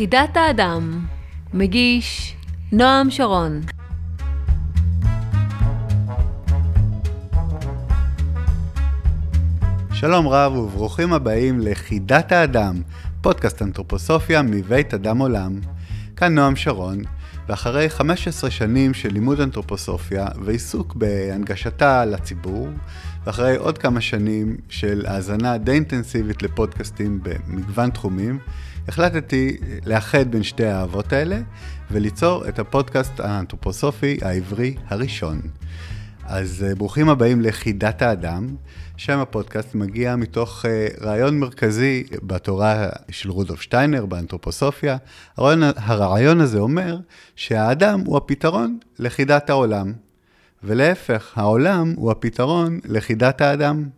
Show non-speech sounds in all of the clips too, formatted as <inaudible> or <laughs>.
חידת האדם, מגיש נועם שרון. שלום רב וברוכים הבאים לחידת האדם, פודקאסט אנתרופוסופיה מבית אדם עולם. כאן נועם שרון, ואחרי 15 שנים של לימוד אנתרופוסופיה ועיסוק בהנגשתה לציבור, ואחרי עוד כמה שנים של האזנה די אינטנסיבית לפודקאסטים במגוון תחומים, החלטתי לאחד בין שתי האהבות האלה וליצור את הפודקאסט האנתרופוסופי העברי הראשון. אז אה, ברוכים הבאים לחידת האדם. שם הפודקאסט מגיע מתוך uh, רעיון מרכזי בתורה של רודולף שטיינר, באנתרופוסופיה. הרעיון, הרעיון הזה אומר שהאדם הוא הפתרון לחידת העולם, ולהפך, העולם הוא הפתרון לחידת האדם.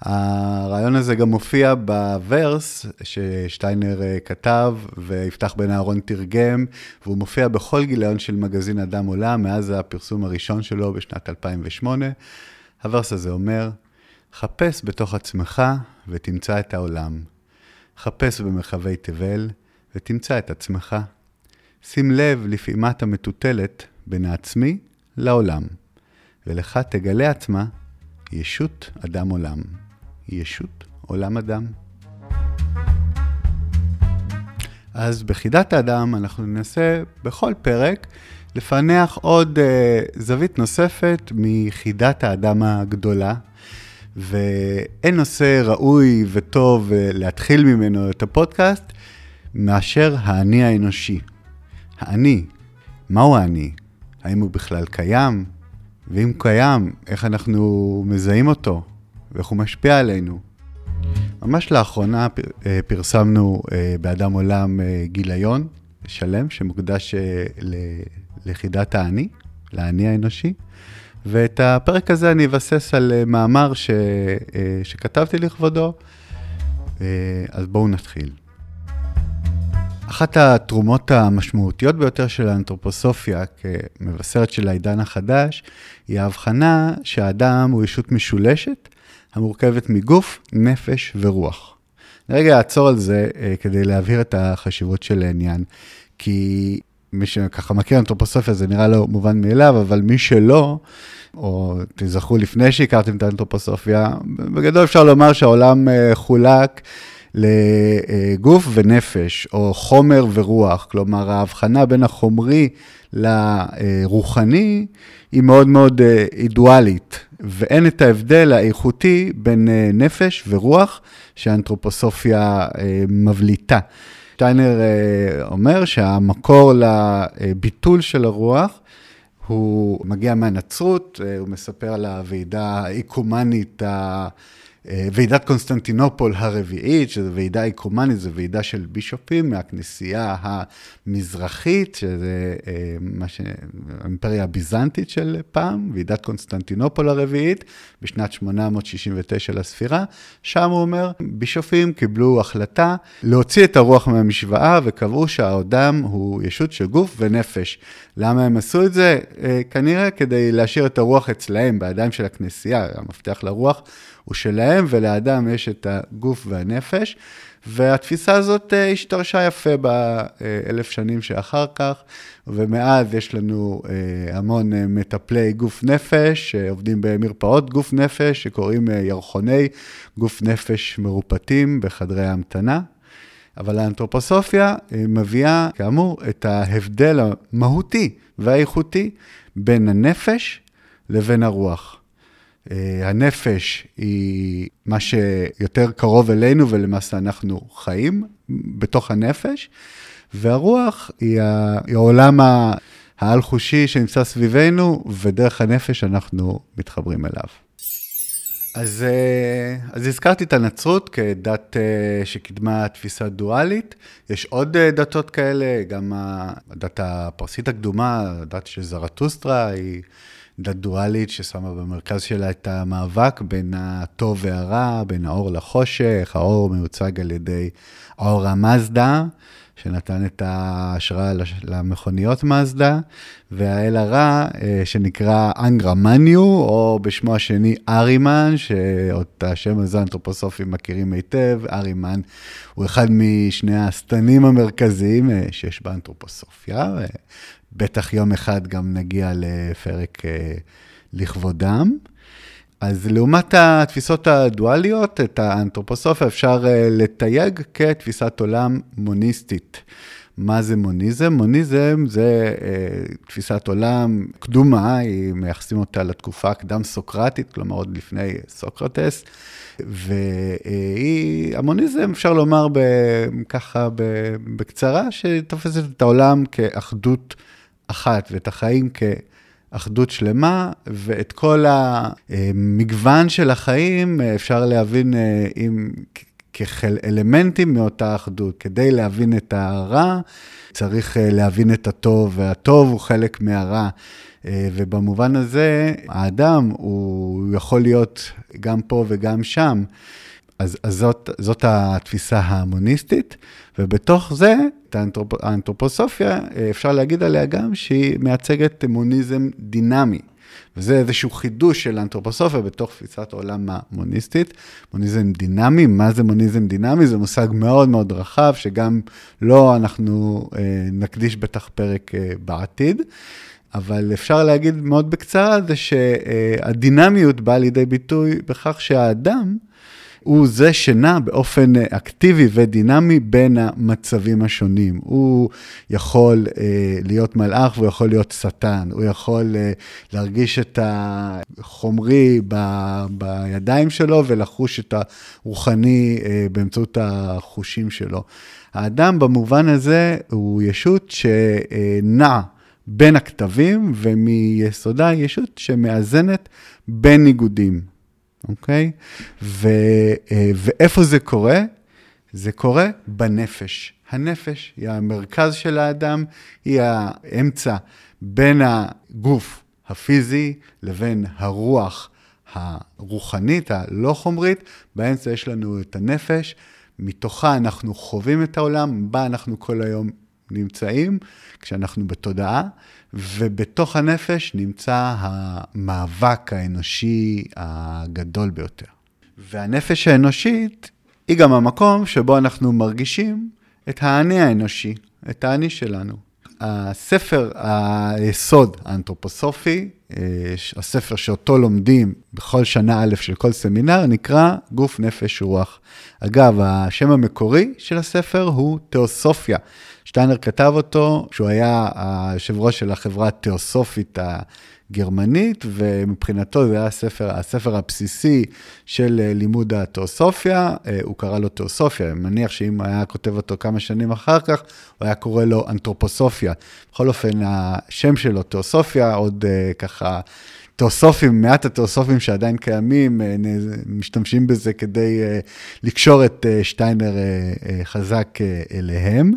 הרעיון הזה גם מופיע בוורס ששטיינר אה, כתב ויפתח בן אהרון תרגם, והוא מופיע בכל גיליון של מגזין אדם עולם מאז הפרסום הראשון שלו בשנת 2008. הוורס הזה אומר, חפש בתוך עצמך ותמצא את העולם. חפש במרחבי תבל ותמצא את עצמך. שים לב לפעימת המטוטלת בין העצמי לעולם, ולך תגלה עצמה ישות אדם עולם. ישות עולם אדם. אז בחידת האדם אנחנו ננסה בכל פרק לפענח עוד uh, זווית נוספת מחידת האדם הגדולה, ואין נושא ראוי וטוב uh, להתחיל ממנו את הפודקאסט מאשר האני האנושי. האני, מהו האני? האם הוא בכלל קיים? ואם קיים, איך אנחנו מזהים אותו? ואיך הוא משפיע עלינו. ממש לאחרונה פרסמנו אה, באדם עולם אה, גיליון שלם שמוקדש אה, ליחידת האני, לאני האנושי, ואת הפרק הזה אני אבסס על מאמר ש... שכתבתי לכבודו, אז בואו נתחיל. אחת התרומות המשמעותיות ביותר של האנתרופוסופיה כמבשרת של העידן החדש, היא ההבחנה שהאדם הוא ישות משולשת, המורכבת מגוף, נפש ורוח. רגע אעצור על זה אה, כדי להבהיר את החשיבות של העניין, כי מי שככה מכיר אנתרופוסופיה זה נראה לו מובן מאליו, אבל מי שלא, או תזכרו לפני שהכרתם את האנתרופוסופיה, בגדול אפשר לומר שהעולם אה, חולק. לגוף ונפש, או חומר ורוח, כלומר ההבחנה בין החומרי לרוחני היא מאוד מאוד אה, אידואלית, ואין את ההבדל האיכותי בין אה, נפש ורוח שהאנתרופוסופיה אה, מבליטה. שטיינר אומר שהמקור לביטול של הרוח הוא מגיע מהנצרות, הוא מספר על הוועידה האיקומנית אה, ועידת קונסטנטינופול הרביעית, שזו ועידה אקומנית, זו ועידה של בישופים מהכנסייה המזרחית, שזה אה, מה ש... האימפריה הביזנטית של פעם, ועידת קונסטנטינופול הרביעית, בשנת 869 לספירה. שם הוא אומר, בישופים קיבלו החלטה להוציא את הרוח מהמשוואה וקבעו שהאדם הוא ישות של גוף ונפש. למה הם עשו את זה? אה, כנראה כדי להשאיר את הרוח אצלהם, בידיים של הכנסייה, המפתח לרוח. הוא שלהם, ולאדם יש את הגוף והנפש. והתפיסה הזאת אה, השתרשה יפה באלף שנים שאחר כך, ומאז יש לנו אה, המון אה, מטפלי גוף נפש, שעובדים במרפאות גוף נפש, שקוראים ירחוני גוף נפש מרופטים בחדרי ההמתנה. אבל האנתרופוסופיה מביאה, כאמור, את ההבדל המהותי והאיכותי בין הנפש לבין הרוח. אה, הנפש היא מה שיותר קרוב אלינו ולמעשה אנחנו חיים בתוך הנפש, והרוח היא העולם העל-חושי שנמצא סביבנו, ודרך הנפש אנחנו מתחברים אליו. אז, אה, אז הזכרתי את הנצרות כדת אה, שקידמה תפיסה דואלית. יש עוד דתות כאלה, גם הדת הפרסית הקדומה, הדת של זרטוסטרה, היא דת ששמה במרכז שלה את המאבק בין הטוב והרע, בין האור לחושך, האור מיוצג על ידי אור המזדה, שנתן את ההשראה למכוניות מאזדה, והאל הרע, אה, שנקרא אנגרה מניו, או בשמו השני ארימן, שאת השם הזה האנתרופוסופים מכירים היטב. ארימן הוא אחד משני השטנים המרכזיים אה, שיש באנתרופוסופיה. בטח יום אחד גם נגיע לפרק לכבודם. אז לעומת התפיסות הדואליות, את האנתרופוסופיה אפשר אה, לתייג כתפיסת עולם מוניסטית. מה זה מוניזם? מוניזם זה אה, תפיסת עולם קדומה, היא מייחסים אותה לתקופה הקדם-סוקרטית, כלומר עוד לפני סוקרטס, והיא, המוניזם, אפשר לומר ב, ככה ב, בקצרה, שתופסת את העולם כאחדות אחת ואת החיים כ... אחדות שלמה, ואת כל המגוון של החיים אפשר להבין אה, עם, כאלמנטים מאותה אחדות. כדי להבין את הרע, צריך אה, להבין את הטוב, והטוב הוא חלק מהרע. אה, ובמובן הזה, האדם הוא יכול להיות גם פה וגם שם. אז, אז זאת, זאת התפיסה ההמוניסטית, ובתוך זה, את האנתרופ, האנתרופוסופיה, אפשר להגיד עליה גם שהיא מייצגת מוניזם דינמי. וזה איזשהו חידוש של האנתרופוסופיה בתוך תפיסת העולם המוניסטית. מוניזם דינמי, מה זה מוניזם דינמי? זה מושג מאוד מאוד רחב, שגם לו אנחנו אה, נקדיש בטח פרק אה, בעתיד. אבל אפשר להגיד מאוד בקצרה, זה שהדינמיות באה לידי ביטוי בכך שהאדם, הוא זה שנע באופן אקטיבי ודינמי בין המצבים השונים. הוא יכול אה, להיות מלאך והוא יכול להיות שטן, הוא יכול אה, להרגיש את החומרי ב, בידיים שלו ולחוש את הרוחני אה, באמצעות החושים שלו. האדם במובן הזה הוא ישות שנע בין הכתבים ומיסודה ישות שמאזנת בין ניגודים. אוקיי? ו, אה, ואיפה זה קורה? זה קורה בנפש. הנפש היא המרכז של האדם, היא האמצע בין הגוף הפיזי לבין הרוח הרוחנית, הלא חומרית. באמצע יש לנו את הנפש, מתוכה אנחנו חווים את העולם, בה אנחנו כל היום נמצאים, כשאנחנו בתודעה, ובתוך הנפש נמצא המאבק האנושי הגדול ביותר. והנפש האנושית היא גם המקום שבו אנחנו מרגישים את האני האנושי, את האני שלנו. הספר היסוד האנתרופוסופי, הספר שאותו לומדים בכל שנה א' של כל סמינר, נקרא גוף, נפש, רוח. אגב, השם המקורי של הספר הוא תיאוסופיה. שטיינר כתב אותו כשהוא היה היושב ראש של החברה התיאוסופית הגרמנית, ומבחינתו זה היה הספר, הספר הבסיסי של אה, לימוד התיאוסופיה, אה, הוא קרא לו תיאוסופיה, אני מניח שאם היה כותב אותו כמה שנים אחר כך, הוא היה קורא לו אנתרופוסופיה. בכל אופן, השם שלו, תיאוסופיה, עוד אה, ככה... תיאוסופים, מעט התיאוסופים שעדיין קיימים, משתמשים בזה כדי לקשור את שטיינר חזק אליהם.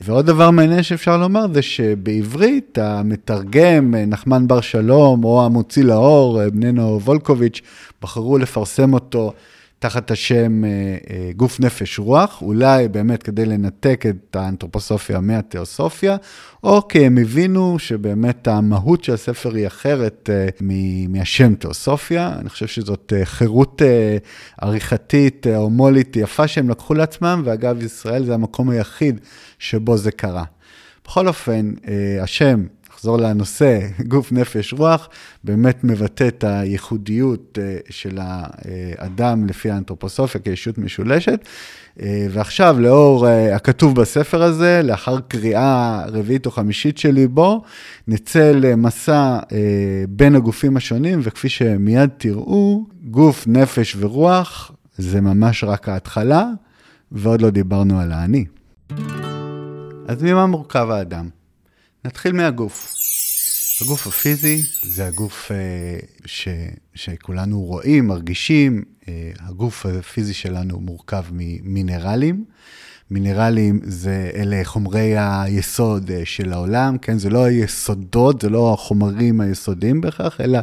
ועוד דבר מעניין שאפשר לומר זה שבעברית המתרגם נחמן בר שלום או המוציא לאור בנינו וולקוביץ' בחרו לפרסם אותו תחת השם אה, אה, גוף נפש רוח, אולי באמת כדי לנתק את האנתרופוסופיה מהתיאוסופיה, או כי הם הבינו שבאמת המהות של הספר היא אחרת אה, מהשם תיאוסופיה. אני חושב שזאת חירות עריכתית, הומולית יפה שהם לקחו לעצמם, ואגב, ישראל זה המקום היחיד שבו זה קרה. בכל אופן, השם נחזור לנושא, <laughs> גוף, נפש, רוח, באמת מבטא את הייחודיות אה, של האדם לפי האנתרופוסופיה כישות משולשת. אה, ועכשיו, לאור אה, הכתוב בספר הזה, לאחר קריאה רביעית או חמישית שלי בו, נצא למסע בין הגופים השונים, וכפי שמיד תראו, גוף, נפש ורוח זה ממש רק ההתחלה, ועוד לא דיברנו על האני. אז ממה מורכב האדם? נתחיל מהגוף. הגוף הפיזי זה הגוף אה, ש, שכולנו רואים, מרגישים. אה, הגוף הפיזי שלנו מורכב ממינרלים. מינרלים זה אלה חומרי היסוד אה, של העולם, כן? זה לא היסודות, זה לא החומרים היסודיים בהכרח, אלא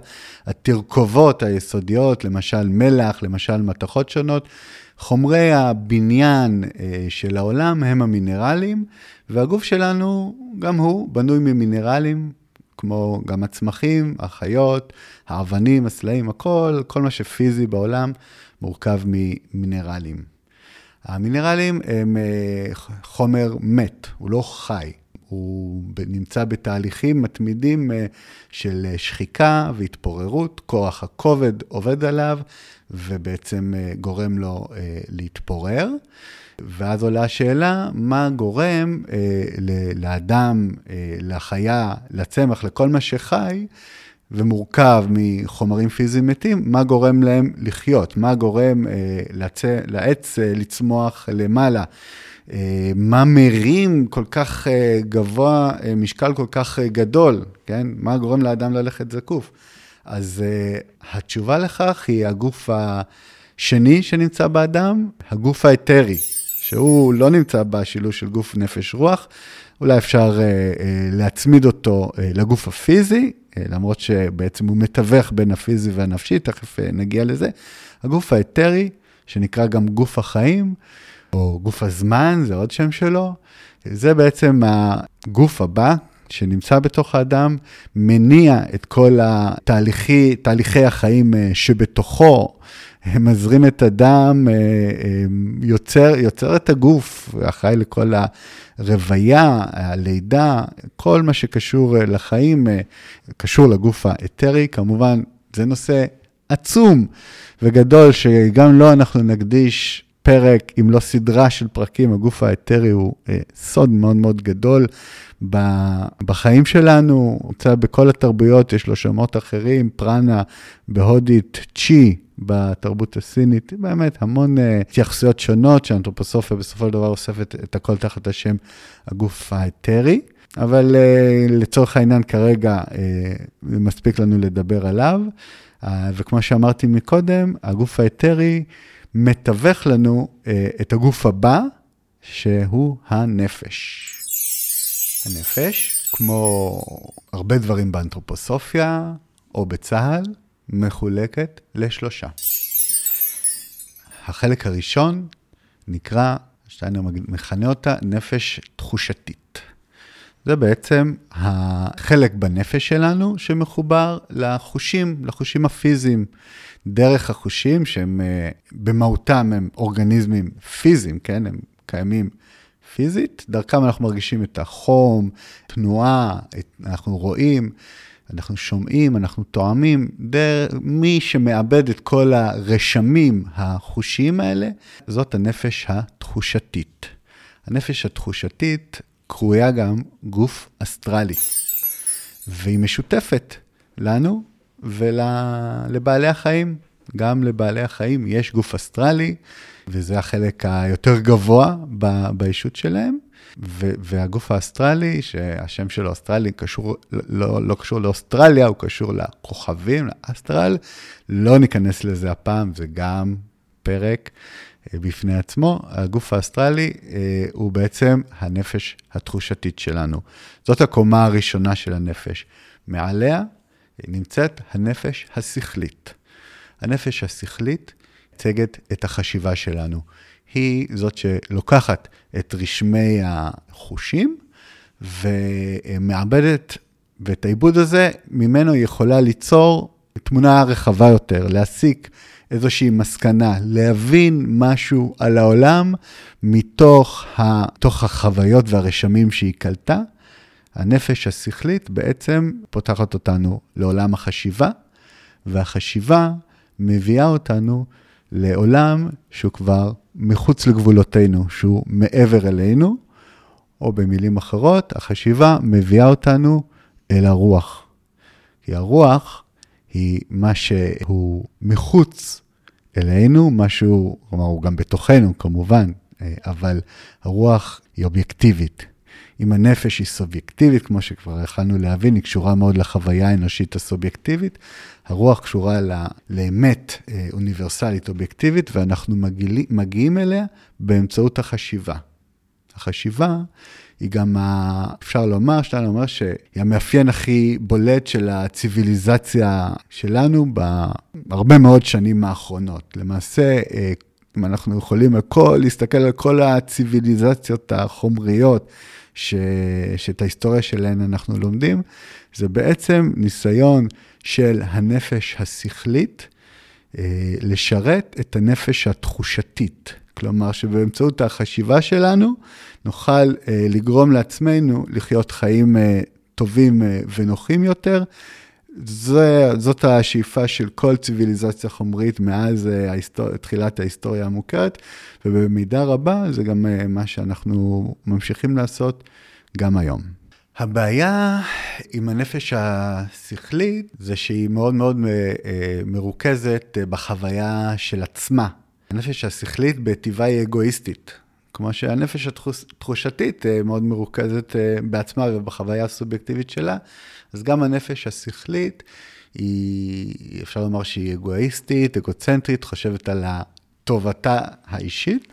התרכובות היסודיות, למשל מלח, למשל מתכות שונות. חומרי הבניין אה, של העולם הם המינרלים, והגוף שלנו, גם הוא, בנוי ממינרלים, כמו גם הצמחים, החיות, האבנים, הסלעים, הכל, כל מה שפיזי בעולם מורכב ממינרלים. המינרלים הם אה, חומר מת, הוא לא חי. הוא נמצא בתהליכים מתמידים אה, של אה, שחיקה והתפוררות, כוח הכובד עובד עליו ובעצם גורם לו להתפורר. ואז עולה השאלה, מה גורם לאדם, לחיה, לצמח, לכל מה שחי, ומורכב מחומרים פיזיים מתים, מה גורם להם לחיות? מה גורם אה, לעץ אה, לצמוח למעלה? אה, מה מרים כל כך אה, גבוה, אה, משקל כל כך גדול, כן? מה גורם לאדם ללכת זקוף? אז התשובה לכך היא הגוף השני שנמצא באדם, הגוף האתרי, שהוא לא נמצא בשילוש של גוף נפש רוח, אולי אפשר להצמיד אותו לגוף הפיזי, למרות שבעצם הוא מתווך בין הפיזי והנפשי, תכף נגיע לזה. הגוף האתרי, שנקרא גם גוף החיים, או גוף הזמן, זה עוד שם שלו, זה בעצם הגוף הבא שנמצא בתוך האדם, מניע את כל התהליכי, תהליכי החיים אה, שבתוכו, מזרים את הדם, יוצר, יוצר את הגוף, אחראי לכל הרוויה, הלידה, כל מה שקשור אה, לחיים, אה, קשור לגוף האתרי. כמובן, זה נושא עצום וחדול, שגם לו לא אנחנו נקדיש פרק, אם לא סדרה של פרקים, הגוף האתרי הוא אה, סוד מאוד מאוד גדול בחיים שלנו. נמצא בכל התרבויות, יש לו שמות אחרים, פרנה בהודית, צ'י בתרבות הסינית, באמת המון uh, התייחסויות שונות שהאנתרופוסופיה בסופו של דבר אוספת את הכל תחת השם הגוף האתרי, אבל uh, לצורך העניין כרגע uh, מספיק לנו לדבר עליו, וכמו שאמרתי מקודם, הגוף האתרי מתווך לנו uh, את הגוף הבא, שהוא הנפש. הנפש, כמו הרבה דברים באנתרופוסופיה או בצה"ל, מחולקת לשלושה. החלק הראשון נקרא, שטיינר מכנה אותה נפש תחושתית. זה בעצם החלק בנפש שלנו שמחובר לחושים, לחושים הפיזיים. דרך החושים שהם אה, במהותם הם אורגניזמים פיזיים, כן? הם קיימים פיזית, דרכם אנחנו מרגישים את החום, תנועה, אנחנו רואים. אנחנו שומעים, אנחנו תואמים, דר... מי שמאבד את כל הרשמים החושיים האלה, זאת הנפש התחושתית. הנפש התחושתית קרויה גם גוף אסטרלי, והיא משותפת לנו ולבעלי החיים. גם לבעלי החיים יש גוף אסטרלי, וזה החלק היותר גבוה בישות שלהם. והגוף האסטרלי, שהשם שלו אסטרלי, קשור, לא, לא קשור לאוסטרליה, הוא קשור לכוכבים, לאסטרל, לא ניכנס לזה הפעם, זה גם פרק אה, בפני עצמו. הגוף האסטרלי אה, הוא בעצם הנפש התחושתית שלנו. זאת הקומה הראשונה של הנפש. מעליה נמצאת הנפש השכלית. הנפש השכלית מייצגת את החשיבה שלנו. היא זאת שלוקחת את רשמי החושים ומעבדת, ואת העיבוד הזה, ממנו היא יכולה ליצור תמונה רחבה יותר, להסיק איזושהי מסקנה, להבין משהו על העולם מתוך ה, החוויות והרשמים שהיא קלטה. הנפש השכלית בעצם פותחת אותנו לעולם החשיבה, והחשיבה מביאה אותנו לעולם שהוא כבר מחוץ לגבולותינו, שהוא מעבר אלינו, או במילים אחרות, החשיבה מביאה אותנו אל הרוח. כי הרוח היא מה שהוא מחוץ אלינו, משהו, כלומר, הוא גם בתוכנו כמובן, אבל הרוח היא אובייקטיבית. אם הנפש היא סובייקטיבית, כמו שכבר יכלנו להבין, היא קשורה מאוד לחוויה האנושית הסובייקטיבית, הרוח קשורה לאמת אה, אוניברסלית אובייקטיבית, ואנחנו מגיעים, מגיעים אליה באמצעות החשיבה. החשיבה, היא גם, ה... אפשר לומר, שטיינר אומר שהיא המאפיין הכי בולט של הציוויליזציה שלנו בהרבה מאוד שנים האחרונות. למעשה, אה, אם אנחנו יכולים הכל, להסתכל על כל הציוויליזציות החומריות, ש... שאת ההיסטוריה שלהן אנחנו לומדים, זה בעצם ניסיון של הנפש השכלית אה, לשרת את הנפש התחושתית. כלומר, שבאמצעות החשיבה שלנו נוכל אה, לגרום לעצמנו לחיות חיים אה, טובים ונוחים יותר. זה, זאת השאיפה של כל ציוויליזציה חומרית מאז ההיסטור... תחילת ההיסטוריה המוכרת, ובמידה רבה זה גם מה שאנחנו ממשיכים לעשות גם היום. הבעיה עם הנפש השכלית זה שהיא מאוד מאוד אה, מרוכזת אה, בחוויה של עצמה. הנפש השכלית בטבעה היא אגואיסטית, כמו שהנפש התחושתית אה, מאוד מרוכזת בעצמה ובחוויה הסובייקטיבית שלה, אז גם הנפש השכלית היא, אפשר לומר שהיא אגואיסטית, אגוצנטרית, חושבת על טובתה האישית,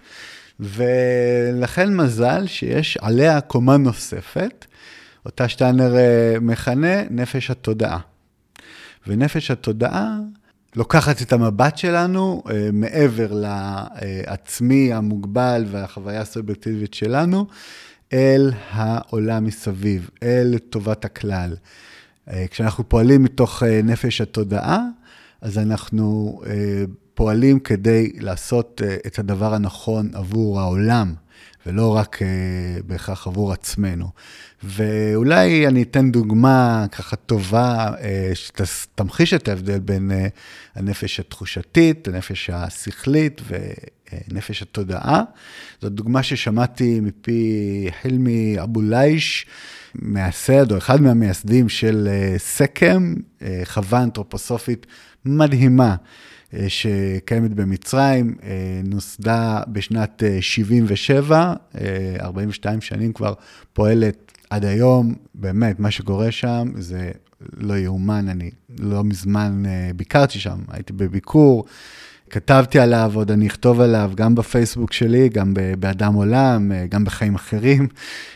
ולכן מזל שיש עליה קומה נוספת. אותה שטיינר אה, מכנה נפש התודעה. ונפש התודעה לוקחת את המבט שלנו אה, מעבר לעצמי המוגבל והחוויה הסובייקטיבית שלנו, אל העולם מסביב, אל טובת הכלל. אה, כשאנחנו פועלים מתוך נפש התודעה, אז אנחנו פועלים כדי לעשות את הדבר הנכון עבור העולם, ולא רק בהכרח עבור עצמנו. ואולי אני אתן דוגמה ככה טובה, אה, שתמחיש את ההבדל בין אה, הנפש התחושתית, הנפש השכלית ונפש התודעה. זו דוגמה ששמעתי מפי חילמי אבו לייש, מייסד או אחד מהמייסדים של אה, סקם, חווה אנתרופוסופית מדהימה. שקיימת במצרים, נוסדה בשנת 77, 42 שנים כבר פועלת עד היום, באמת, מה שקורה שם זה לא יאומן, אני לא מזמן ביקרתי שם, הייתי בביקור, כתבתי עליו, עוד אני אכתוב עליו גם בפייסבוק שלי, גם באדם עולם, uh, גם בחיים אחרים.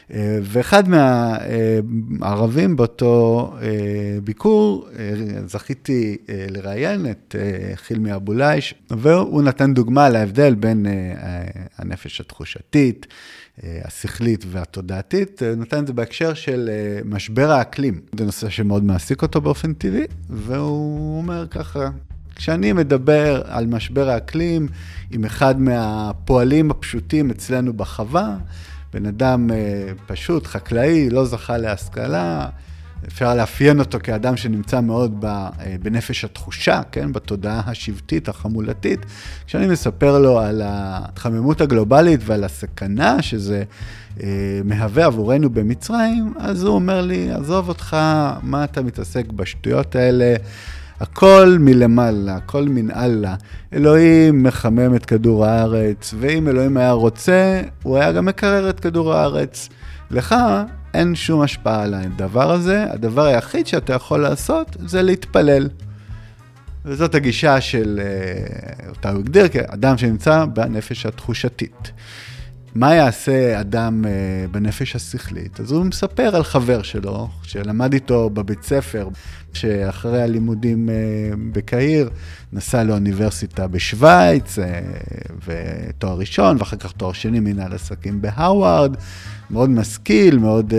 Uh, ואחד מהערבים באותו uh, ביקור, זכיתי לראיין את חילמי אבולאיש, והוא נתן דוגמה להבדל בין הנפש התחושתית, אה, השכלית והתודעתית, אה, נותן את זה בהקשר של אה, משבר האקלים. זה נושא שמאוד מעסיק אותו באופן טבעי, והוא אומר ככה, כשאני מדבר על משבר האקלים עם אחד מהפועלים הפשוטים אצלנו בחווה, בן אדם פשוט, חקלאי, לא זכה להשכלה, אפשר לאפיין אותו כאדם שנמצא מאוד אה, בנפש התחושה, כן? בתודעה השבטית, החמולתית. כשאני מספר לו על ההתחממות הגלובלית ועל הסכנה שזה אה, מהווה עבורנו במצרים, אז הוא אומר לי, עזוב אותך, מה אתה מתעסק בשטויות האלה? הכל מלמעלה, הכל מן אללה. אלוהים מחמם את כדור הארץ, ואם אלוהים היה רוצה, הוא היה גם מקרר את כדור הארץ. לך אין שום השפעה על הדבר הזה, הדבר היחיד שאתה יכול לעשות זה להתפלל. וזאת הגישה של אה, אותה הוא הגדיר כאדם שנמצא בנפש התחושתית. מה יעשה אדם אה, בנפש השכלית? אז הוא מספר על חבר שלו, שלמד איתו בבית ספר, שאחרי הלימודים אה, בקהיר, נסע לאוניברסיטה בשוויץ, ותואר ראשון, ואחר כך תואר שני מנהל עסקים בהאווארד, מאוד משכיל, מאוד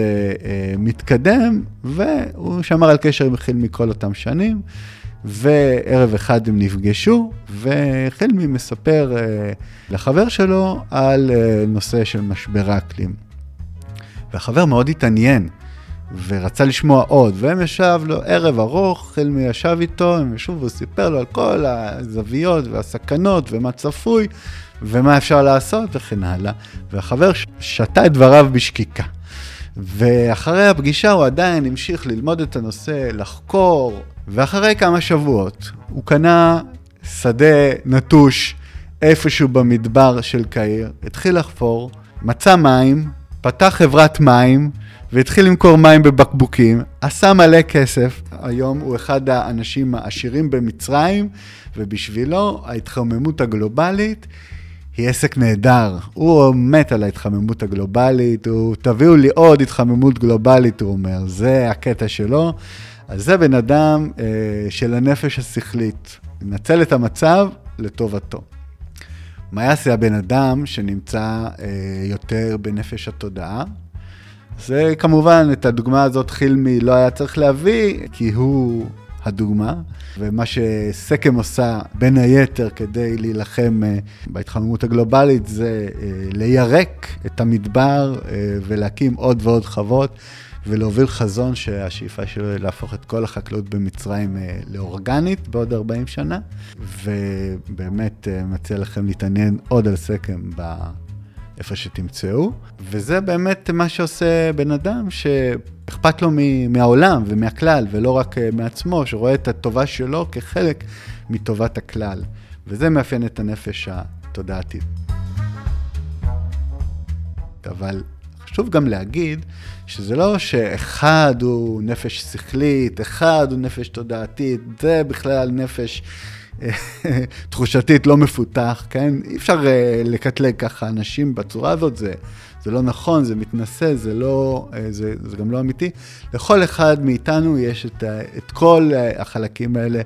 מתקדם, והוא שמר על קשר עם חילמי כל אותם שנים, וערב אחד הם נפגשו, וחילמי מספר uh, לחבר שלו על uh, נושא של משבר האקלים. והחבר מאוד התעניין. ורצה לשמוע עוד, והם ישב לו ערב ארוך, חילמי ישב איתו, הם ישבו והוא סיפר לו על כל הזוויות והסכנות ומה צפוי, ומה אפשר לעשות וכן הלאה. והחבר שתה את דבריו בשקיקה. ואחרי הפגישה הוא עדיין המשיך ללמוד את הנושא, לחקור, ואחרי כמה שבועות הוא קנה שדה נטוש איפשהו במדבר של קהיר, התחיל לחפור, מצא מים, פתח חברת מים, והתחיל למכור מים בבקבוקים, עשה מלא כסף, היום הוא אחד האנשים העשירים במצרים, ובשבילו ההתחממות הגלובלית היא עסק נהדר. הוא מת על ההתחממות הגלובלית, הוא, תביאו לי עוד התחממות גלובלית, הוא אומר, זה הקטע שלו. אז זה בן אדם אה, של הנפש השכלית, לנצל את המצב לטובתו. מה יעשה הבן אדם שנמצא אה, יותר בנפש התודעה? זה כמובן, את הדוגמה הזאת חילמי לא היה צריך להביא, כי הוא הדוגמה, ומה שסכם עושה בין היתר כדי להילחם אה, בהתחממות הגלובלית זה אה, לירק את המדבר אה, ולהקים עוד ועוד חוות. ולהוביל חזון שהשאיפה שלו היא להפוך את כל החקלאות במצרים לאורגנית בעוד 40 שנה, ובאמת מציע לכם להתעניין עוד על סכם איפה שתמצאו, וזה באמת מה שעושה בן אדם שאכפת לו מהעולם ומהכלל, ולא רק אה, מעצמו, שרואה את הטובה שלו כחלק מטובת הכלל. וזה מאפיין את הנפש התודעתית. אבל חשוב גם להגיד שזה לא שאחד הוא נפש שכלית, אחד הוא נפש תודעתית, זה בכלל נפש <laughs> תחושתית לא מפותח, כן? אי אפשר uh, לקטלג ככה אנשים בצורה הזאת, זה, זה לא נכון, זה מתנשא, זה, לא, uh, זה, זה גם לא אמיתי. לכל אחד מאיתנו יש את, uh, את כל uh, החלקים האלה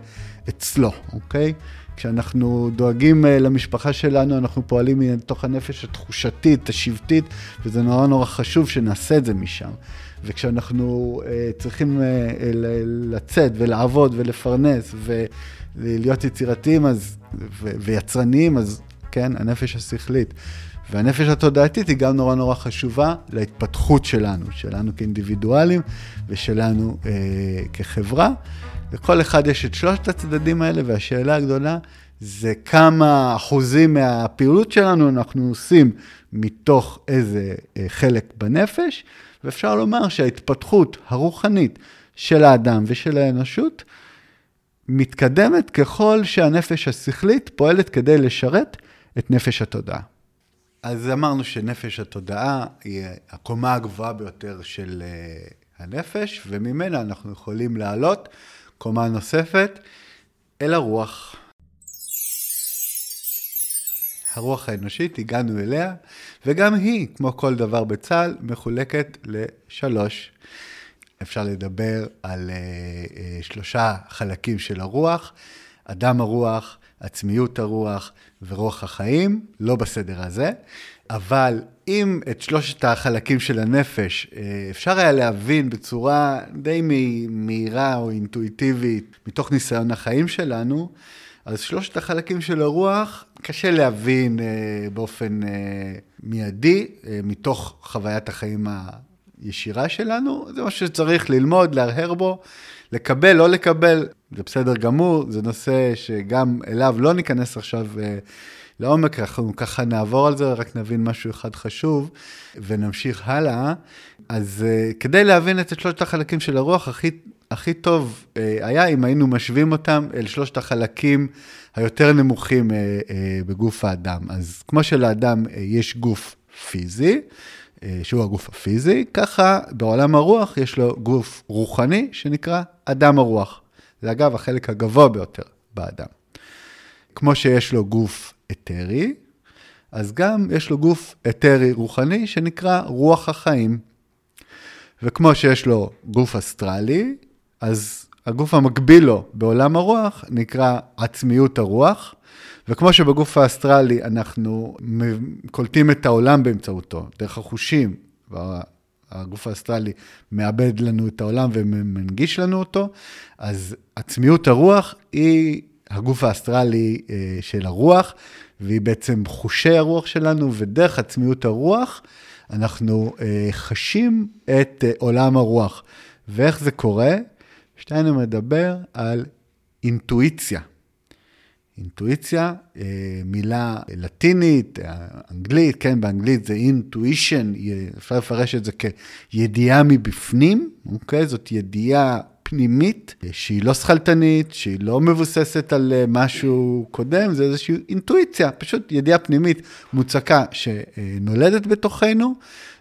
אצלו, אוקיי? כשאנחנו דואגים uh, למשפחה שלנו, אנחנו פועלים מתוך הנפש התחושתית, השבטית, וזה נורא נורא חשוב שנעשה את זה משם. וכשאנחנו uh, צריכים uh, לצאת ולעבוד ולפרנס, ו... להיות יצירתיים אז, ויצרניים, אז כן, הנפש השכלית. והנפש התודעתית היא גם נורא נורא חשובה להתפתחות שלנו, שלנו כאינדיבידואלים ושלנו אה, כחברה. לכל אחד יש את שלושת הצדדים האלה, והשאלה הגדולה זה כמה אחוזים מהפעילות שלנו אנחנו עושים מתוך איזה אה, חלק בנפש, ואפשר לומר שההתפתחות הרוחנית של האדם ושל האנושות מתקדמת ככל שהנפש השכלית פועלת כדי לשרת את נפש התודעה. אז אמרנו שנפש התודעה היא הקומה הגבוהה ביותר של אה, הנפש, וממנה אנחנו יכולים לעלות קומה נוספת אל הרוח. הרוח האנושית, הגענו אליה, וגם היא, כמו כל דבר בצה"ל, מחולקת לשלוש. אפשר לדבר על uh, uh, שלושה חלקים של הרוח, אדם הרוח, עצמיות הרוח ורוח החיים, לא בסדר הזה, אבל אם את שלושת החלקים של הנפש uh, אפשר היה להבין בצורה די מהירה או אינטואיטיבית מתוך ניסיון החיים שלנו, אז שלושת החלקים של הרוח קשה להבין uh, באופן uh, מיידי מתוך חוויית החיים הישירה שלנו, זה משהו שצריך ללמוד, להרהר בו, לקבל, לא לקבל, זה בסדר גמור, זה נושא שגם אליו לא ניכנס עכשיו אה, לעומק, אנחנו ככה נעבור על זה, רק נבין משהו אחד חשוב ונמשיך הלאה. אז אה, כדי להבין את שלושת החלקים של הרוח, הכי, הכי טוב אה, היה אם היינו משווים אותם אל שלושת החלקים היותר נמוכים אה, בגוף האדם. אז כמו שלאדם יש גוף פיזי, שהוא הגוף הפיזי, ככה בעולם הרוח יש לו גוף רוחני שנקרא אדם הרוח. זה אגב החלק הגבוה ביותר באדם. כמו שיש לו גוף אתרי, אז גם יש לו גוף אתרי רוחני שנקרא רוח החיים. וכמו שיש לו גוף אסטרלי, אז הגוף המקביל לו בעולם הרוח נקרא עצמיות הרוח, וכמו שבגוף האסטרלי אנחנו קולטים את העולם באמצעותו, דרך החושים, והגוף האסטרלי מאבד לנו את העולם ומנגיש לנו אותו, אז עצמיות הרוח היא הגוף האסטרלי אה, של הרוח, והיא בעצם חושי הרוח שלנו, ודרך עצמיות הרוח אנחנו אה, חשים את אה, עולם הרוח. ואיך זה קורה? שטיינר מדבר על אינטואיציה. אינטואיציה, מילה לטינית, אנגלית, כן, באנגלית זה אינטואישן, אפשר לפרש את זה כידיעה מבפנים, אוקיי? זאת ידיעה פנימית, אה, שהיא לא שכלתנית, שהיא לא מבוססת על אה, משהו קודם, זה איזושהי אינטואיציה, פשוט ידיעה פנימית מוצקה שנולדת בתוכנו.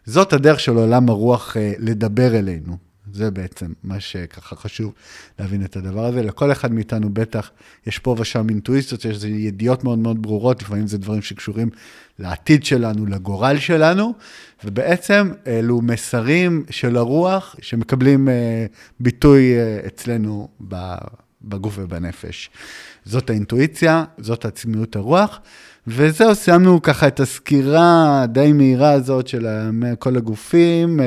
זאת הדרך של עולם הרוח לדבר אלינו. זה בעצם מה שככה חשוב להבין את הדבר הזה. לכל אחד מאיתנו בטח יש פה ושם אינטואיציות, יש ידיעות מאוד מאוד ברורות, לפעמים זה דברים שקשורים לעתיד שלנו, לגורל שלנו, ובעצם אלו מסרים של הרוח שמקבלים אה, ביטוי אה, אצלנו בגוף ובנפש. זאת האינטואיציה, זאת עצמיות הרוח. וזהו, סיימנו ככה את הסקירה הדי מהירה הזאת של כל הגופים. אה,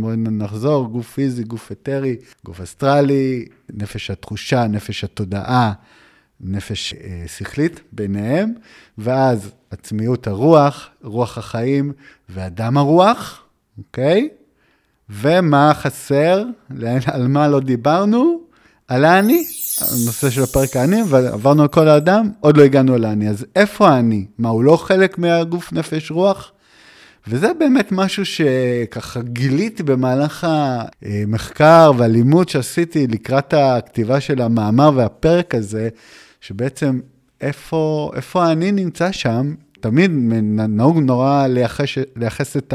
בואו נחזור, גוף פיזי, גוף אתרי, גוף אסטרלי, נפש התחושה, נפש התודעה, נפש אה, שכלית ביניהם, ואז עצמיות הרוח, רוח החיים ואדם הרוח, אוקיי? ומה חסר? על מה לא דיברנו? על האני, הנושא של הפרק האני, ועברנו על כל האדם, עוד לא הגענו על האני. אז איפה האני? מה, הוא לא חלק מהגוף נפש רוח? וזה באמת משהו שככה גיליתי במהלך המחקר והלימוד שעשיתי לקראת הכתיבה של המאמר והפרק הזה, שבעצם איפה, איפה האני נמצא שם, תמיד נהוג נורא לייחס, לייחס את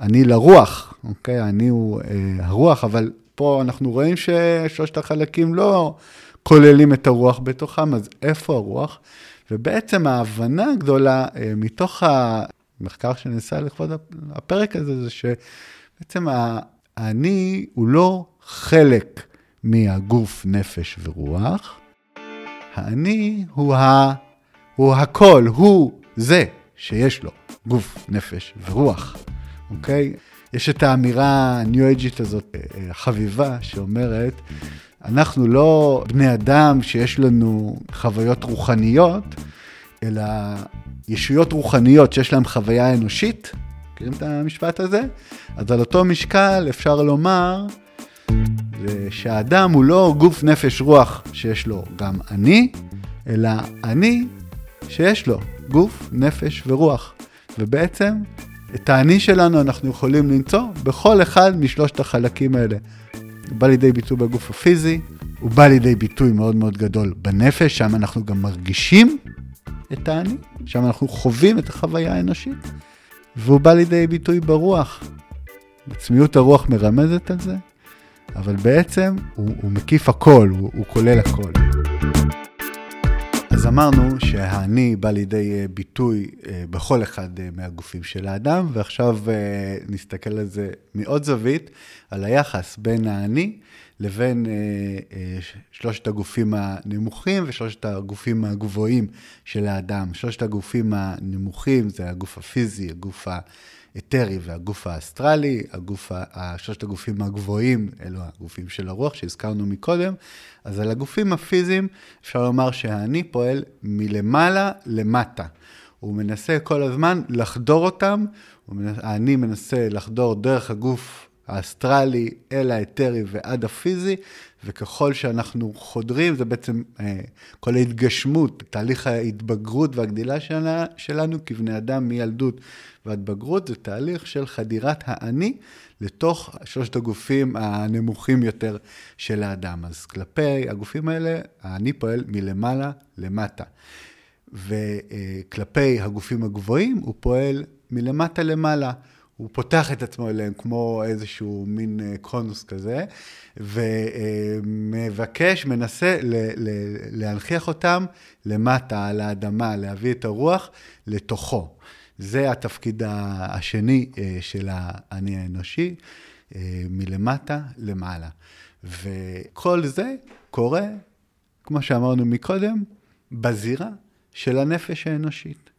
האני לרוח, אוקיי? האני הוא אה, הרוח, אבל פה אנחנו רואים ששלושת החלקים לא כוללים את הרוח בתוכם, אז איפה הרוח? ובעצם ההבנה הגדולה אה, מתוך המחקר שנעשה לכבוד הפרק הזה, זה שבעצם האני הוא לא חלק מהגוף, נפש ורוח, האני הוא, ה, הוא הכל, הוא זה שיש לו גוף, נפש ורוח, אוקיי? יש את האמירה הניו-אייג'ית הזאת, החביבה, אה, שאומרת, אנחנו לא בני אדם שיש לנו חוויות רוחניות, אלא ישויות רוחניות שיש להן חוויה אנושית, מכירים את המשפט הזה? אז על אותו משקל אפשר לומר שהאדם הוא לא גוף נפש רוח שיש לו גם אני, אלא אני שיש לו גוף, נפש ורוח. ובעצם את האני שלנו אנחנו יכולים למצוא בכל אחד משלושת החלקים האלה. הוא בא לידי ביטוי בגוף הפיזי, הוא בא לידי ביטוי מאוד מאוד גדול בנפש, שם אנחנו גם מרגישים את האני, שם אנחנו חווים את החוויה האנושית, והוא בא לידי ביטוי ברוח. עצמיות הרוח מרמזת על זה, אבל בעצם הוא, הוא מקיף הכל, הוא, הוא כולל הכל. אז אמרנו שהאני בא לידי אה, ביטוי אה, בכל אחד אה, מהגופים של האדם, ועכשיו נסתכל על זה מעוד זווית, על היחס בין האני לבין שלושת הגופים הנמוכים ושלושת הגופים הגבוהים של האדם. שלושת הגופים הנמוכים זה הגוף הפיזי, הגוף ה... האתרי והגוף האסטרלי, הגוף, שלושת הגופים הגבוהים, אלו הגופים של הרוח שהזכרנו מקודם. אז על הגופים הפיזיים אפשר לומר שהאני פועל מלמעלה למטה. הוא מנסה כל הזמן לחדור אותם, האני מנסה לחדור דרך הגוף האסטרלי אל האתרי ועד הפיזי, וככל שאנחנו חודרים, זה בעצם אה, כל ההתגשמות, תהליך ההתבגרות והגדילה שלה, שלנו כבני אדם מילדות ועד בגרות, זה תהליך של חדירת האני לתוך שלושת הגופים הנמוכים יותר של האדם. אז כלפי הגופים האלה, האני פועל מלמעלה למטה. וכלפי הגופים הגבוהים, הוא פועל מלמטה למעלה. הוא פותח את עצמו אליהם כמו איזשהו מין אה, קונוס כזה, ומבקש, מנסה להנכיח אותם למטה, על האדמה, להביא את הרוח לתוכו. זה התפקיד השני אה, של האני האנושי, אה, מלמטה למעלה. וכל זה קורה, כמו שאמרנו מקודם, בזירה של הנפש האנושית.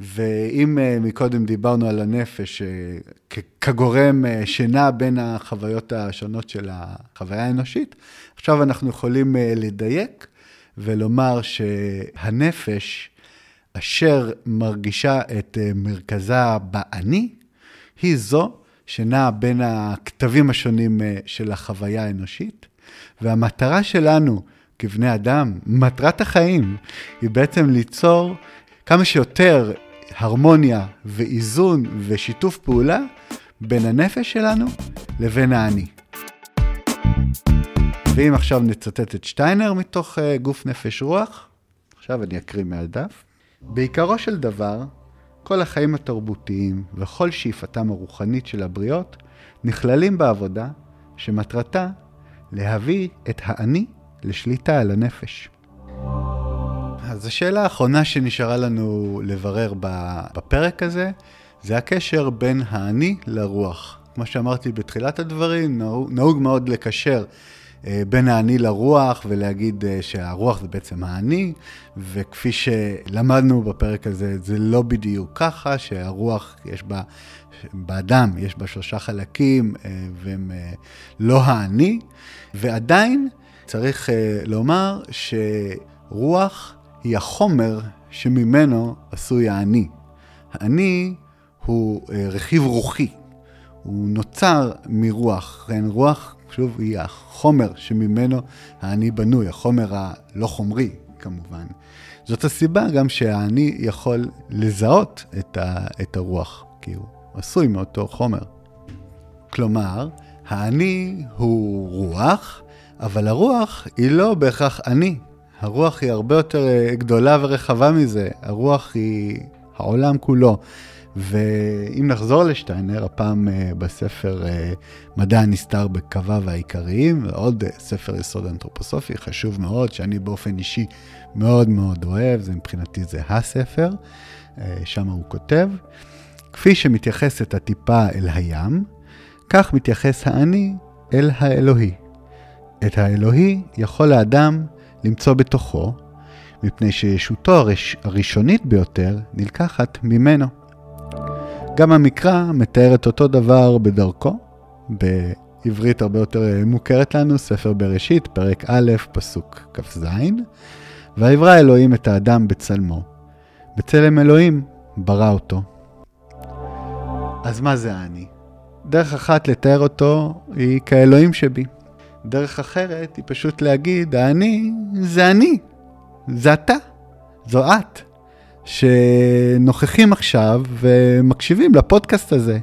ואם אה, מקודם דיברנו על הנפש כגורם שנע בין החוויות השונות של החוויה האנושית, עכשיו אנחנו יכולים לדייק ולומר שהנפש אשר מרגישה את אה, מרכזה באני, היא זו שנעה בין הכתבים השונים אה, של החוויה האנושית, והמטרה שלנו כבני אדם, מטרת החיים, היא בעצם ליצור כמה שיותר הרמוניה ואיזון ושיתוף פעולה בין הנפש שלנו לבין האני. ואם עכשיו נצטט את שטיינר מתוך אה, גוף נפש רוח, עכשיו אני אקריא מהדף. בעיקרו של דבר, כל החיים התרבותיים וכל שאיפתם הרוחנית של הבריות נכללים בעבודה שמטרתה להביא את האני לשליטה על הנפש. אז השאלה האחרונה שנשארה לנו לברר בפרק הזה, זה הקשר בין האני לרוח. כמו שאמרתי בתחילת הדברים, נהוג, מאוד לקשר אה, בין האני לרוח ולהגיד אה, שהרוח זה בעצם האני, וכפי שלמדנו בפרק הזה, זה לא בדיוק ככה, שהרוח יש בה, באדם יש בה שלושה חלקים אה, והם לא האני, ועדיין צריך לומר שרוח היא החומר שממנו עשוי האני. האני הוא רכיב רוחי, הוא נוצר מרוח, כן, רוח, שוב, היא החומר שממנו האני בנוי, החומר הלא חומרי, כמובן. זאת הסיבה גם שהאני יכול לזהות את, ה, את הרוח, כי הוא עשוי מאותו חומר. כלומר, האני הוא רוח, אבל הרוח היא לא בהכרח אני. הרוח היא הרבה יותר אה, גדולה ורחבה מזה. הרוח היא העולם כולו. ואם נחזור לשטיינר, הפעם uh, בספר uh, מדע הנסתר בקוויו העיקריים, עוד ספר יסוד אנתרופוסופי חשוב מאוד, שאני באופן אישי מאוד מאוד אוהב, זה מבחינתי זה הספר, שם הוא כותב, כפי שמתייחסת הטיפה אל הים, כך מתייחס האני אל האלוהי. את האלוהי יכול האדם למצוא בתוכו, מפני שישותו הראש, הראשונית ביותר נלקחת ממנו. גם המקרא מתאר את אותו דבר בדרכו, בעברית הרבה יותר מוכרת לנו, ספר בראשית, פרק א', פסוק כ"ז, ויברא אלוהים את האדם בצלמו. בצלם אלוהים ברא אותו. אז מה זה האני? דרך אחת לתאר אותו היא כאלוהים שבי. דרך אחרת היא פשוט להגיד, האני זה אני, זה אתה, זו את. שנוכחים עכשיו ומקשיבים לפודקאסט הזה.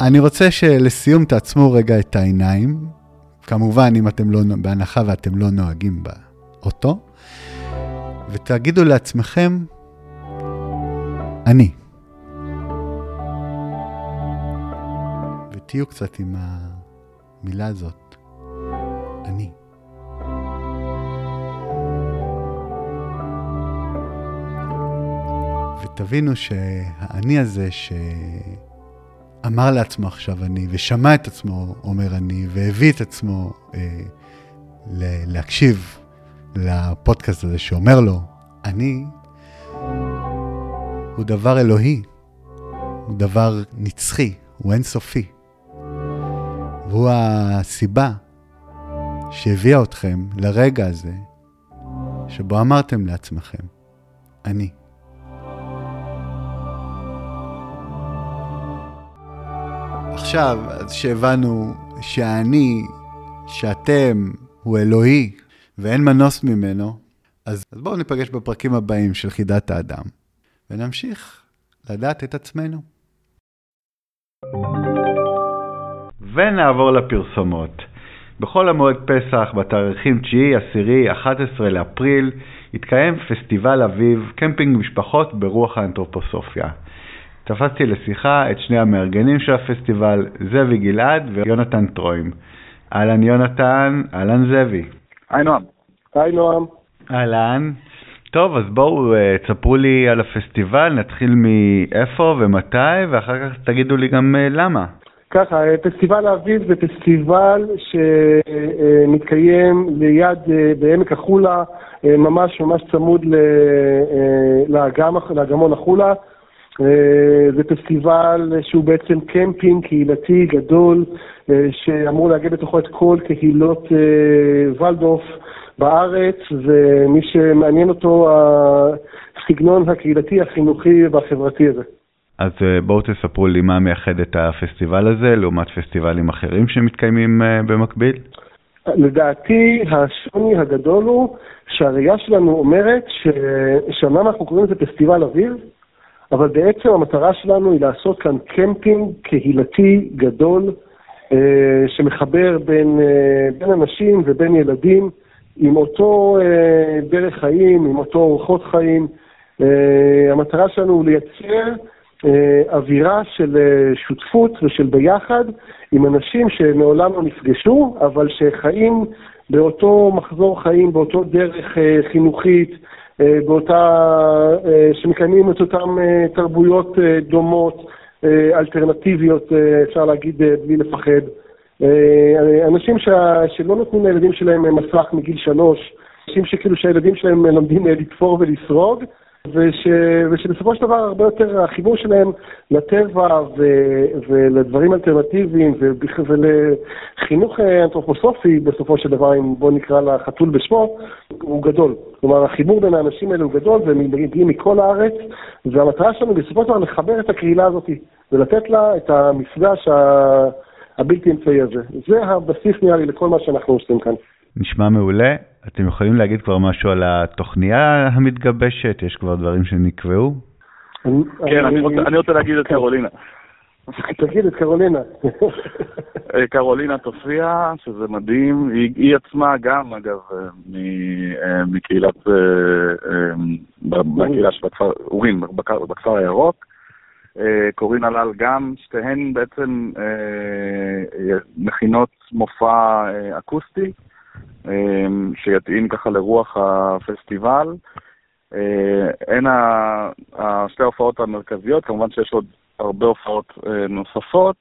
אני רוצה שלסיום תעצמו רגע את העיניים, כמובן אם אתם לא, בהנחה ואתם לא נוהגים באוטו, ותגידו לעצמכם, אני. ותהיו קצת עם המילה הזאת, אני. ותבינו שהאני הזה שאמר לעצמו עכשיו אני, ושמע את עצמו אומר אני, והביא את עצמו אה, להקשיב לפודקאסט הזה שאומר לו, אני, הוא דבר אלוהי, הוא דבר נצחי, הוא אינסופי. והוא הסיבה שהביאה אתכם לרגע הזה שבו אמרתם לעצמכם, אני. עכשיו, אז שהבנו שהאני, שאתם, הוא אלוהי, ואין מנוס ממנו, אז, אז בואו ניפגש בפרקים הבאים של חידת האדם, ונמשיך לדעת את עצמנו. ונעבור לפרסומות. בחול המועד פסח, בתאריכים 9, 10, 11 לאפריל, יתקיים פסטיבל אביב, קמפינג משפחות ברוח האנתרופוסופיה. תפסתי לשיחה את שני המארגנים של הפסטיבל, זאבי גלעד ויונתן טרוים. אהלן יונתן, אהלן זאבי. היי נועם. היי נועם. אהלן. טוב, אז בואו אה, תספרו לי על הפסטיבל, נתחיל מאיפה ומתי, ואחר כך תגידו לי גם אה, למה. ככה, אה, פסטיבל האביב זה פסטיבל שמתקיים ליד, בעמק החולה, ממש ממש צמוד לאגמון החולה. אה, זה פסטיבל שהוא בעצם קמפינג קהילתי גדול, אה, שאמור לאגד בתוכו את כל קהילות אה, ולדורף בארץ, ומי שמעניין אותו הסגנון הקהילתי, החינוכי והחברתי הזה. אז בואו תספרו לי מה מייחד את הפסטיבל הזה לעומת פסטיבלים אחרים שמתקיימים במקביל. לדעתי השוני הגדול הוא שהראייה שלנו אומרת שאומנם אנחנו קוראים לזה פסטיבל אביב, אבל בעצם המטרה שלנו היא לעשות כאן קמפינג קהילתי גדול, אה, שמחבר בין, אה, בין אנשים ובין ילדים, עם אותו אה, דרך חיים, עם אותו אורחות חיים. המטרה שלנו היא לייצר אה, אווירה של אה, שותפות ושל ביחד עם אנשים שמעולם לא נפגשו, אבל שחיים באותו מחזור חיים, באותו דרך אה, חינוכית, באותה, שמקיימים את אותן תרבויות דומות, אלטרנטיביות, אפשר להגיד, בלי לפחד. אנשים ש... שלא נותנים לילדים שלהם מסך מגיל שלוש, אנשים שכאילו שהילדים שלהם לומדים לתפור ולסרוג, וש, ושבסופו של דבר הרבה יותר החיבור שלהם לטבע ו, ולדברים אלטרנטיביים ולחינוך אנתרופוסופי בסופו של דבר, אם בוא נקרא לחתול בשמו, הוא גדול. כלומר, החיבור בין האנשים האלה הוא גדול והם מגיעים מכל הארץ, והמטרה שלנו בסופו של דבר לחבר את הקהילה הזאת ולתת לה את המפגש הבלתי אמצעי הזה. זה הבסיס נראה לי לכל מה שאנחנו עושים כאן. נשמע מעולה. אתם יכולים להגיד כבר משהו על התוכניה המתגבשת? יש כבר דברים שנקבעו? כן, אני רוצה להגיד את קרולינה. תגיד את קרולינה. אה, קרולינה תופיע, שזה מדהים. היא עצמה גם, אגב, אה, מקהילת, אה, מהקהילה של הכפר, אורים, בכפר הירוק. קורין הלל גם, שתיהן בעצם מכינות מופע אקוסטי. אמ, שיתאים ככה לרוח הפסטיבל. הן אה, שתי ההופעות המרכזיות, כמובן שיש עוד הרבה הופעות אה, נוספות.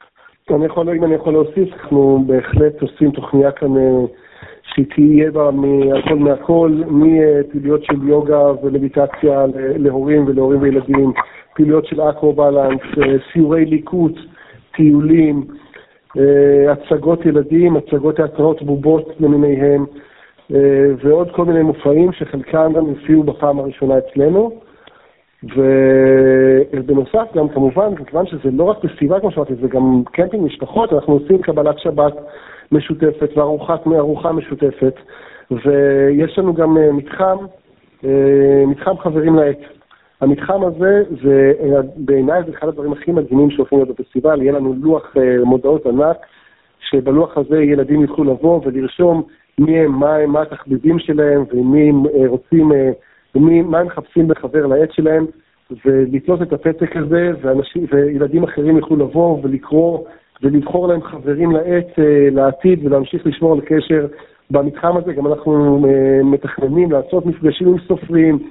אני יכול, אם אני יכול להוסיף, אנחנו בהחלט עושים תוכניה כאן אה, שהיא תהיה בה מהכל מהכל, מפעילויות של יוגה ומדיטציה להורים ולהורים וילדים, פעילויות של אקרו-בלנס, סיורי ליקוט, טיולים. אה, הצגות ילדים, הצגות תיאטראות בובות למיניהם, אה, ועוד כל מיני מופעים שחלקם גם הופיעו בפעם הראשונה אצלנו. ובנוסף גם כמובן, מכיוון שזה לא רק פסטיבל כמו שאמרתי, זה גם קמפינג משפחות, אנחנו עושים קבלת שבת משותפת וארוחה משותפת, ויש לנו גם אה, מתחם, מתחם חברים לעץ. המתחם הזה, זה בעיניי זה אחד הדברים הכי מדהימים שהולכים להיות בפסטיבל, יהיה לנו לוח אה, מודעות ענק, שבלוח הזה ילדים יוכלו לבוא ולרשום מי הם, מה הם, מה התחביבים שלהם, ומי הם אה, רוצים, אה, ומי, מה הם מחפשים בחבר לעץ שלהם, ולתלות את הפתק הזה, ואנשים, וילדים אחרים יוכלו לבוא ולקרוא ולבחור להם חברים לעץ לעתיד ולהמשיך לשמור על קשר במתחם הזה. גם אנחנו מתכננים לעשות מפגשים עם סופרים, אה,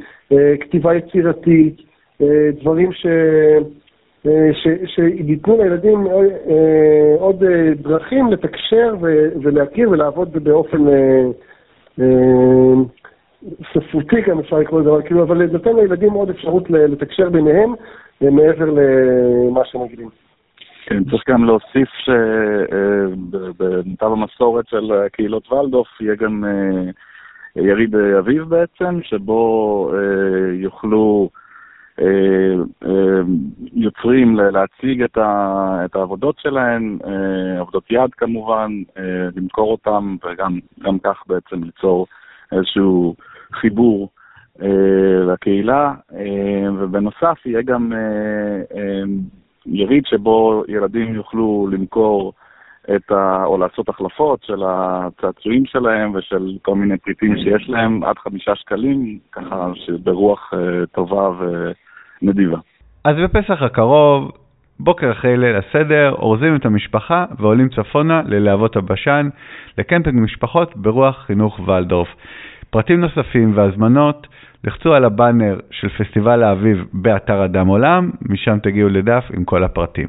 כתיבה יצירתית, אה, דברים ש... אה, שייתנו לילדים עוד דרכים לתקשר ולהכיר ולעבוד באופן ספרותי גם אפשר לקרוא לזה, כאילו, אבל נותן לילדים עוד אפשרות לתקשר ביניהם מעבר למה שהם רגילים. כן, צריך גם להוסיף שבמיטב המסורת של קהילות ולדוף יהיה גם יריד אביב בעצם, שבו אה, יוכלו אה, אה, יוצרים להציג את, ה, את העבודות שלהם, עבודות יד כמובן, למכור אותם וגם כך בעצם ליצור איזשהו חיבור לקהילה, ובנוסף יהיה גם יריד שבו ילדים יוכלו למכור את ה... או לעשות החלפות של הצעצועים שלהם ושל כל מיני פריטים שיש להם עד חמישה שקלים, ככה שברוח uh, טובה ונדיבה. אז בפסח הקרוב, בוקר אחרי ליל הסדר, אורזים את המשפחה ועולים צפונה ללהבות הבשן, לקמפינג משפחות ברוח חינוך ולדורף. פרטים נוספים והזמנות, לחצו על הבאנר של פסטיבל האביב באתר אדם עולם, משם תגיעו לדף עם כל הפרטים.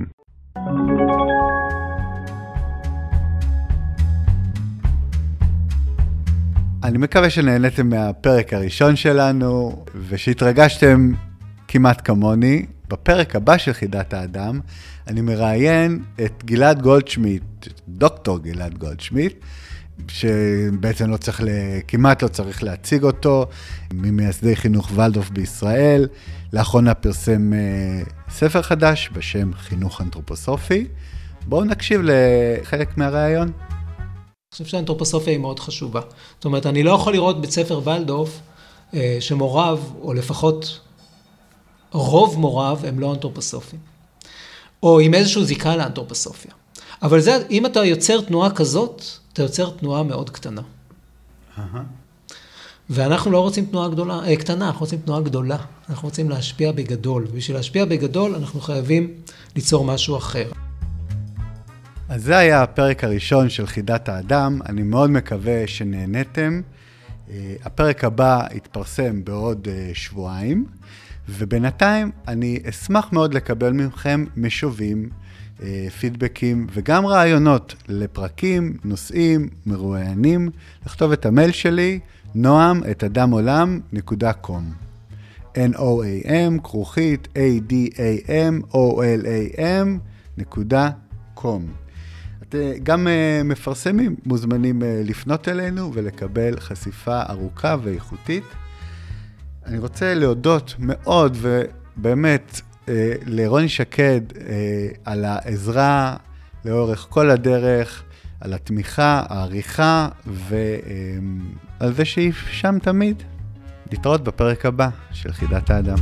אני מקווה שנהניתם מהפרק הראשון שלנו, ושהתרגשתם כמעט כמוני. בפרק הבא של חידת האדם, אני מראיין את גלעד גולדשמיט, דוקטור גלעד גולדשמיט, שבעצם לא צריך, כמעט לא צריך להציג אותו, ממייסדי חינוך ולדוף בישראל. לאחרונה פרסם אה, ספר חדש בשם חינוך אנתרופוסופי. בואו נקשיב לחלק מהראיון. חושב שהאנתרופוסופיה היא מאוד חשובה. זאת אומרת, אני לא יכול לראות בית ספר ולדורף אה, שמוריו, או לפחות רוב מוריו, הם לא אנתרופוסופים. או עם איזושהי זיקה לאנתרופוסופיה. אבל זה, אם אתה יוצר תנועה כזאת, אתה יוצר תנועה מאוד קטנה. ואנחנו לא רוצים תנועה גדולה, אה, קטנה, אנחנו רוצים תנועה גדולה. אנחנו רוצים להשפיע בגדול. ובשביל להשפיע בגדול, אנחנו חייבים ליצור משהו אחר. אז זה היה הפרק הראשון של חידת האדם, אני מאוד מקווה שנהניתם. אה, הפרק הבא יתפרסם בעוד אה, שבועיים, ובינתיים אני אשמח מאוד לקבל מכם משובים, אה, פידבקים וגם רעיונות לפרקים, נושאים, מרואיינים. לכתוב את המייל שלי, נועם את אדמעולם.com. n-o-a-m, כרוכית, a-d-a-m-o-l-a-m, נקודה קום. גם uh, מפרסמים מוזמנים uh, לפנות אלינו ולקבל חשיפה ארוכה ואיכותית. אני רוצה להודות מאוד ובאמת לרוני שקד על העזרה לאורך כל הדרך, על התמיכה, העריכה ועל זה שהיא שם תמיד. להתראות בפרק הבא של חידת האדם.